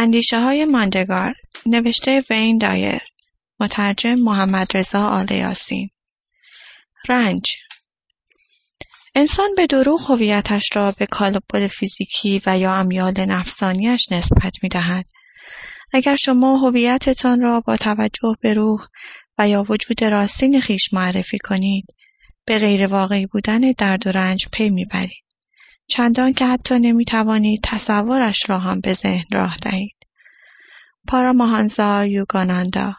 اندیشه های ماندگار نوشته وین دایر مترجم محمد رضا آل یاسین رنج انسان به دروغ هویتش را به کالبد فیزیکی و یا امیال نفسانیش نسبت می دهد. اگر شما هویتتان را با توجه به روح و یا وجود راستین خیش معرفی کنید به غیر واقعی بودن درد و رنج پی می‌برید چندان که حتی نمی توانید تصورش را هم به ذهن راه دهید. پاراماهانزا یوگاناندا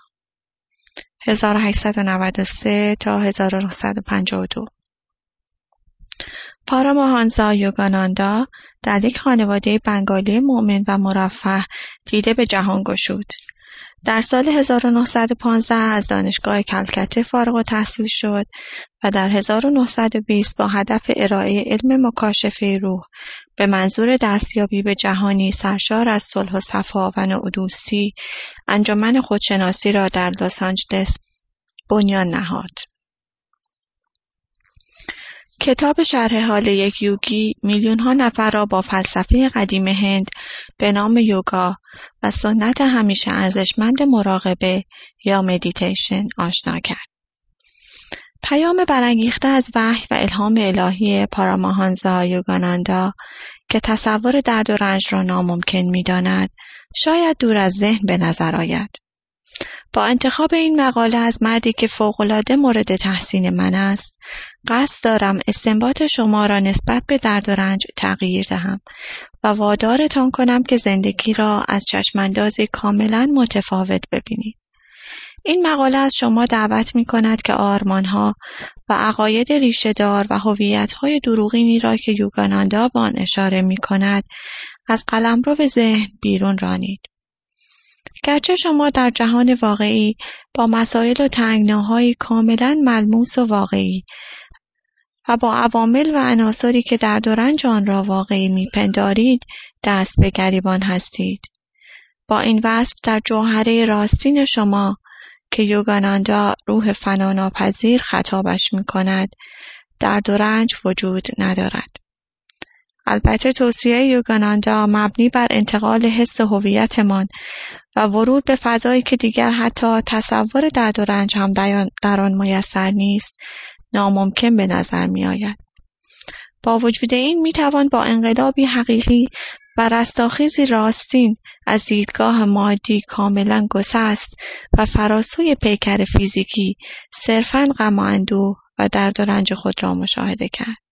1893 تا 1952 پاراماهانزا یوگاناندا در یک خانواده بنگالی مؤمن و مرفه دیده به جهان گشود. در سال 1915 از دانشگاه کلکته فارغ تحصیل شد و در 1920 با هدف ارائه علم مکاشفه روح به منظور دستیابی به جهانی سرشار از صلح و صفا و نوع انجمن خودشناسی را در لس آنجلس بنیان نهاد. کتاب شرح حال یک یوگی ها نفر را با فلسفه قدیم هند به نام یوگا و سنت همیشه ارزشمند مراقبه یا مدیتیشن آشنا کرد. پیام برانگیخته از وحی و الهام الهی پاراماهانزا یوگاناندا که تصور درد و رنج را ناممکن می‌داند شاید دور از ذهن به نظر آید با انتخاب این مقاله از مردی که فوقالعاده مورد تحسین من است قصد دارم استنباط شما را نسبت به درد و رنج تغییر دهم و وادارتان کنم که زندگی را از چشماندازی کاملا متفاوت ببینید این مقاله از شما دعوت می کند که آرمانها و عقاید ریشهدار و هویتهای دروغینی را که یوگاناندا به آن اشاره می کند از قلمرو ذهن بیرون رانید. گرچه شما در جهان واقعی با مسائل و تنگناهایی کاملا ملموس و واقعی و با عوامل و عناصری که در رنج آن را واقعی میپندارید دست به گریبان هستید با این وصف در جوهره راستین شما که یوگاناندا روح فناناپذیر خطابش می کند درد و رنج وجود ندارد. البته توصیه یوگاناندا مبنی بر انتقال حس هویتمان و ورود به فضایی که دیگر حتی تصور درد و رنج هم در آن میسر نیست ناممکن به نظر می آید. با وجود این می توان با انقلابی حقیقی و رستاخیزی راستین از دیدگاه مادی کاملا گسست و فراسوی پیکر فیزیکی صرفا غم و اندوه و درد و رنج خود را مشاهده کرد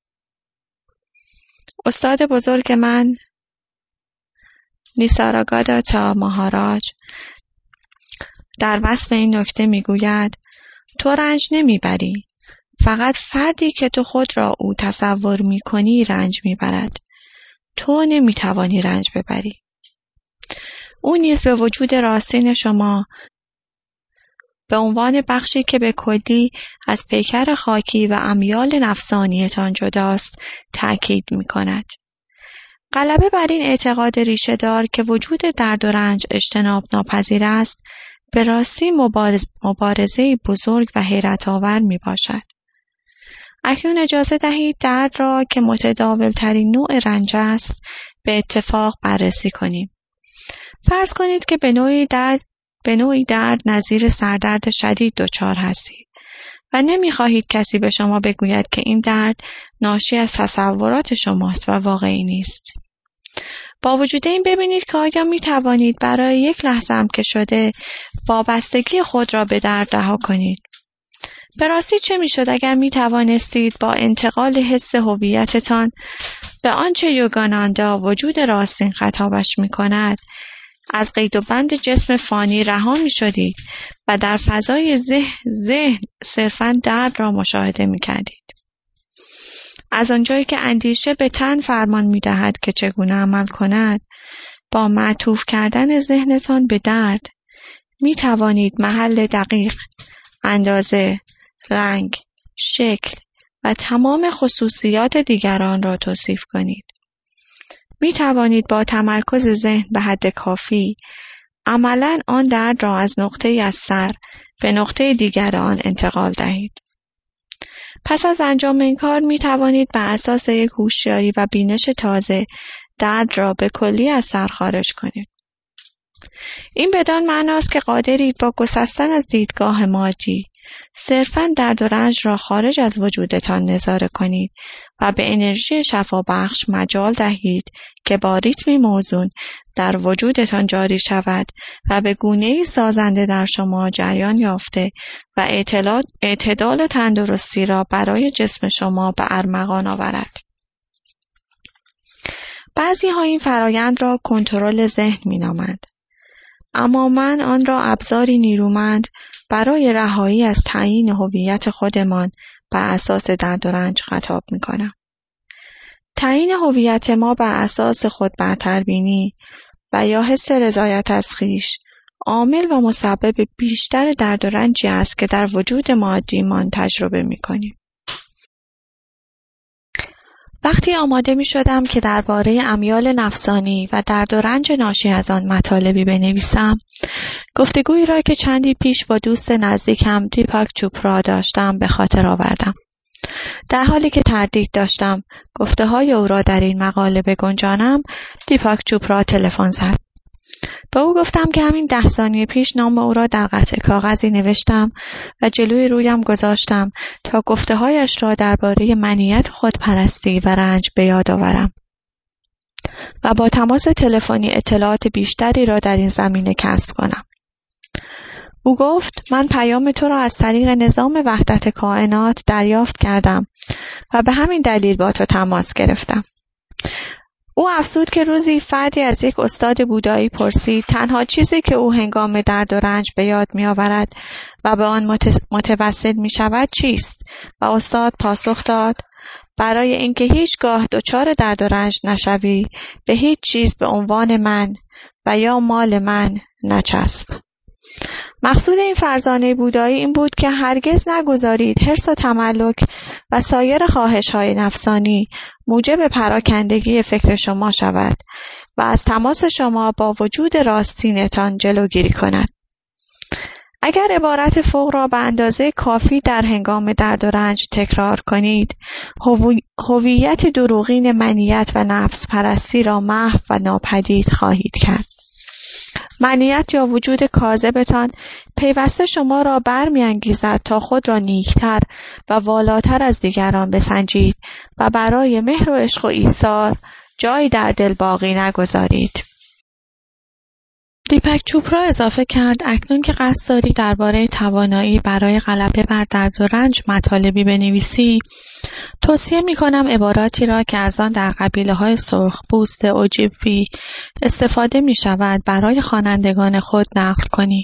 استاد بزرگ من تا ماهاراج در وصف این نکته می‌گوید تو رنج نمی‌بری فقط فردی که تو خود را او تصور می‌کنی رنج می‌برد. تو نمی‌توانی رنج ببری. او نیز به وجود راستین شما به عنوان بخشی که به کلی از پیکر خاکی و امیال نفسانیتان جداست تأکید می کند. غلبه بر این اعتقاد ریشه دار که وجود درد و رنج اجتناب ناپذیر است به راستی مبارز مبارزه بزرگ و حیرت آور می باشد. اکنون اجازه دهید درد را که متداول ترین نوع رنج است به اتفاق بررسی کنیم. فرض کنید که به نوعی درد به نوعی درد نظیر سردرد شدید دچار هستید و نمی‌خواهید کسی به شما بگوید که این درد ناشی از تصورات شماست و واقعی نیست. با وجود این ببینید که آیا می توانید برای یک لحظه هم که شده وابستگی خود را به درد رها کنید به راستی چه می‌شد اگر می توانستید با انتقال حس هویتتان به آنچه یوگاناندا وجود راستین خطابش می کند از قید و بند جسم فانی رها می شدید و در فضای ذهن ذهن صرفا درد را مشاهده می کردید. از آنجایی که اندیشه به تن فرمان می دهد که چگونه عمل کند با معطوف کردن ذهنتان به درد می توانید محل دقیق اندازه رنگ، شکل و تمام خصوصیات دیگران را توصیف کنید. می توانید با تمرکز ذهن به حد کافی عملا آن درد را از نقطه از سر به نقطه دیگر آن انتقال دهید. پس از انجام این کار می توانید بر اساس یک هوشیاری و بینش تازه درد را به کلی از سر خارج کنید. این بدان معناست که قادرید با گسستن از دیدگاه مادی صرفا درد و رنج را خارج از وجودتان نظاره کنید و به انرژی شفابخش مجال دهید که با ریتمی موزون در وجودتان جاری شود و به گونه سازنده در شما جریان یافته و اعتدال و تندرستی را برای جسم شما به ارمغان آورد. بعضی ها این فرایند را کنترل ذهن می نامند. اما من آن را ابزاری نیرومند برای رهایی از تعیین هویت خودمان بر اساس درد و رنج خطاب می کنم. تعیین هویت ما بر اساس خود برتربینی و یا حس رضایت از خویش عامل و مسبب بیشتر درد و رنجی است که در وجود مادیمان تجربه می کنیم. وقتی آماده می شدم که درباره امیال نفسانی و درد و رنج ناشی از آن مطالبی بنویسم گفتگویی را که چندی پیش با دوست نزدیکم دیپاک چوپرا داشتم به خاطر آوردم. در حالی که تردید داشتم گفته های او را در این مقاله بگنجانم دیپاک چوپرا تلفن زد. به او گفتم که همین ده ثانیه پیش نام او را در قطع کاغذی نوشتم و جلوی رویم گذاشتم تا گفته هایش را درباره منیت خودپرستی و رنج به یاد آورم. و با تماس تلفنی اطلاعات بیشتری را در این زمینه کسب کنم. او گفت من پیام تو را از طریق نظام وحدت کائنات دریافت کردم و به همین دلیل با تو تماس گرفتم. او افزود که روزی فردی از یک استاد بودایی پرسید تنها چیزی که او هنگام درد و رنج به یاد میآورد و به آن متوسل می شود چیست؟ و استاد پاسخ داد برای اینکه هیچگاه دچار درد و رنج نشوی به هیچ چیز به عنوان من و یا مال من نچسب. مقصود این فرزانه بودایی این بود که هرگز نگذارید حرص و تملک و سایر های نفسانی موجب پراکندگی فکر شما شود و از تماس شما با وجود راستینتان جلوگیری کند. اگر عبارت فوق را به اندازه کافی در هنگام درد و رنج تکرار کنید، هویت دروغین منیت و نفس پرستی را محو و ناپدید خواهید کرد. منیت یا وجود کاذبتان پیوسته شما را برمیانگیزد تا خود را نیکتر و والاتر از دیگران بسنجید و برای مهر و عشق و ایثار جایی در دل باقی نگذارید. دیپک چوپرا اضافه کرد اکنون که قصد داری درباره توانایی برای غلبه بر درد و رنج مطالبی بنویسی توصیه می کنم عباراتی را که از آن در قبیله های سرخپوست اوجیپی استفاده می شود برای خوانندگان خود نقل کنی.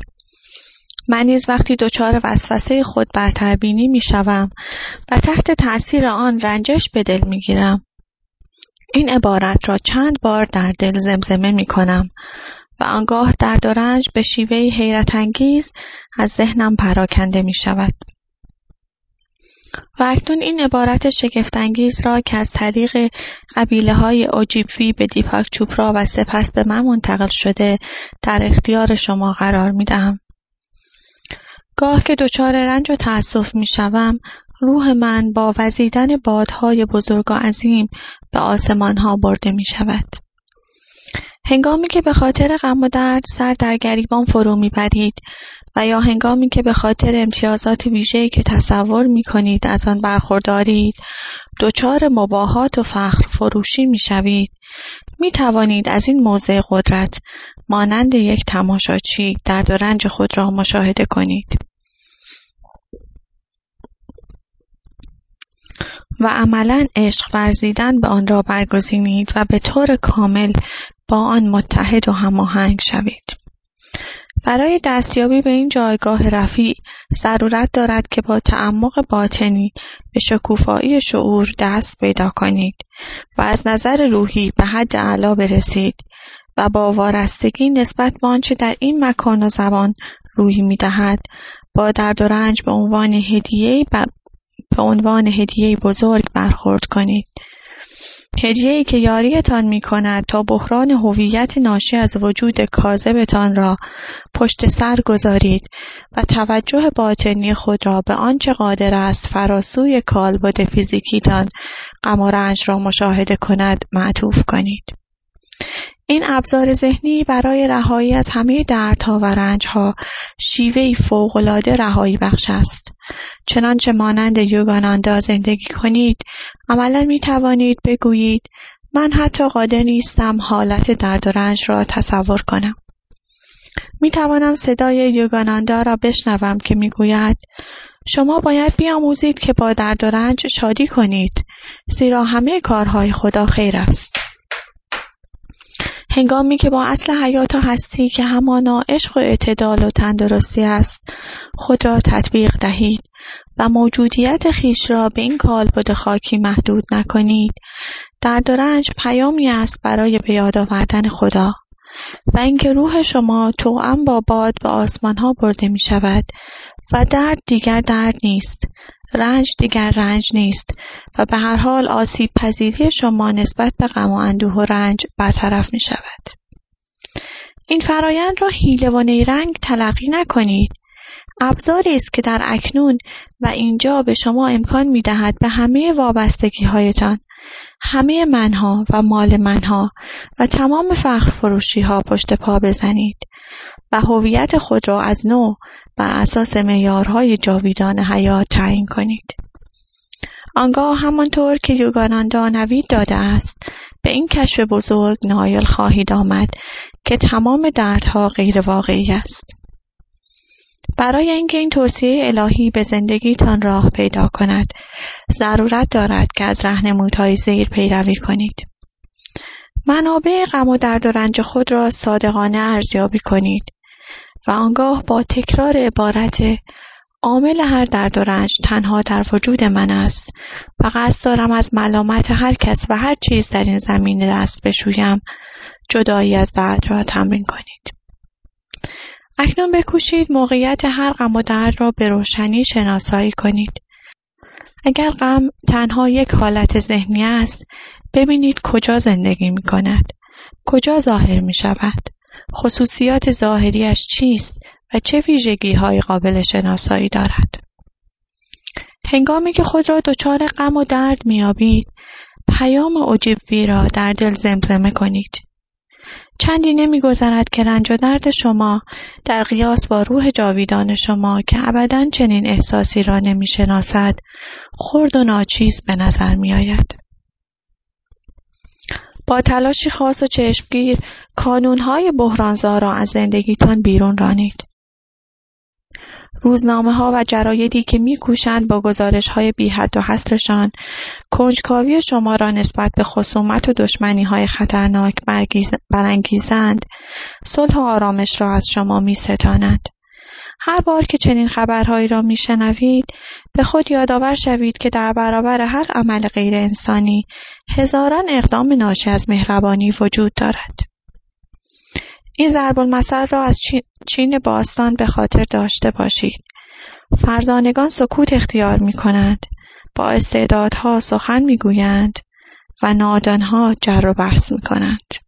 من نیز وقتی دچار وسوسه خود برتربینی می شوم و تحت تأثیر آن رنجش به دل می گیرم. این عبارت را چند بار در دل زمزمه می کنم و آنگاه درد و رنج به شیوه حیرت انگیز از ذهنم پراکنده می شود. و اکنون این عبارت شگفتانگیز را که از طریق قبیله های اوجیپوی به دیپاک چوپرا و سپس به من منتقل شده در اختیار شما قرار می دهم. گاه که دچار رنج و تأسف می شوم روح من با وزیدن بادهای بزرگ و عظیم به آسمان ها برده می شود. هنگامی که به خاطر غم و درد سر در گریبان فرو می‌برید و یا هنگامی که به خاطر امتیازات ویژه‌ای که تصور می‌کنید از آن برخوردارید دچار مباهات و فخر فروشی می‌شوید. می توانید از این موضع قدرت مانند یک تماشاچی درد و رنج خود را مشاهده کنید. و عملا عشق ورزیدن به آن را برگزینید و به طور کامل با آن متحد و هماهنگ شوید. برای دستیابی به این جایگاه رفیع ضرورت دارد که با تعمق باطنی به شکوفایی شعور دست پیدا کنید و از نظر روحی به حد اعلا برسید و با وارستگی نسبت به آنچه در این مکان و زبان روحی می‌دهد با درد و رنج به عنوان هدیه به عنوان هدیه بزرگ برخورد کنید ای که یاریتان می‌کند تا بحران هویت ناشی از وجود کاذبتان را پشت سر گذارید و توجه باطنی خود را به آنچه قادر است فراسوی کالبد فیزیکیتان غم و رنج را مشاهده کند معطوف کنید. این ابزار ذهنی برای رهایی از همه دردها و رنجها شیوهای فوقالعاده رهایی بخش است. چنانچه مانند یوگاناندا زندگی کنید عملا می توانید بگویید من حتی قادر نیستم حالت درد و رنج را تصور کنم. می توانم صدای یوگاناندا را بشنوم که می گوید شما باید بیاموزید که با درد و رنج شادی کنید زیرا همه کارهای خدا خیر است. هنگامی که با اصل حیات هستی که همانا عشق و اعتدال و تندرستی است خود را تطبیق دهید و موجودیت خیش را به این کالبد خاکی محدود نکنید. درد و رنج پیامی است برای به یاد آوردن خدا و اینکه روح شما توأم با باد به آسمانها برده می شود و درد دیگر درد نیست. رنج دیگر رنج نیست و به هر حال آسیب پذیری شما نسبت به غم و اندوه و رنج برطرف می شود. این فرایند را حیله و نیرنگ تلقی نکنید. ابزاری است که در اکنون و اینجا به شما امکان می دهد به همه وابستگی هایتان، همه منها و مال منها و تمام فخر فروشی ها پشت پا بزنید و هویت خود را از نو بر اساس معیارهای جاویدان حیات تعیین کنید. آنگاه همانطور که یوگاناندا نوید داده است به این کشف بزرگ نایل خواهید آمد که تمام دردها غیر واقعی است. برای اینکه این توصیه الهی به زندگیتان راه پیدا کند ضرورت دارد که از رهنمودهای زیر پیروی کنید منابع غم و درد و رنج خود را صادقانه ارزیابی کنید و آنگاه با تکرار عبارت عامل هر درد و رنج تنها در وجود من است. و قصد دارم از ملامت هر کس و هر چیز در این زمینه دست بشویم. جدایی از درد را تمرین کنید. اکنون بکوشید موقعیت هر غم و درد را به روشنی شناسایی کنید. اگر غم تنها یک حالت ذهنی است ببینید کجا زندگی می کند کجا ظاهر می شود خصوصیات ظاهریش چیست و چه های قابل شناسایی دارد؟ هنگامی که خود را دچار غم و درد میابید پیام عجیبی را در دل زمزمه کنید. چندی نمیگذرد که رنج و درد شما در قیاس با روح جاویدان شما که ابدا چنین احساسی را نمی‌شناسد خرد و ناچیز به نظر میآید. با تلاشی خاص و چشمگیر کانونهای بحرانزا را از زندگیتان بیرون رانید. ها و جرایدی که میکوشند با های بیحد و حصرشان کنجکاوی شما را نسبت به خصومت و های خطرناک برانگیزند صلح و آرامش را از شما میستانند هر بار که چنین خبرهایی را میشنوید به خود یادآور شوید که در برابر هر عمل غیر انسانی هزاران اقدام ناشی از مهربانی وجود دارد. این ضرب المثل را از چین باستان به خاطر داشته باشید. فرزانگان سکوت اختیار می کنند. با استعدادها سخن می گویند و نادانها جر و بحث می کنند.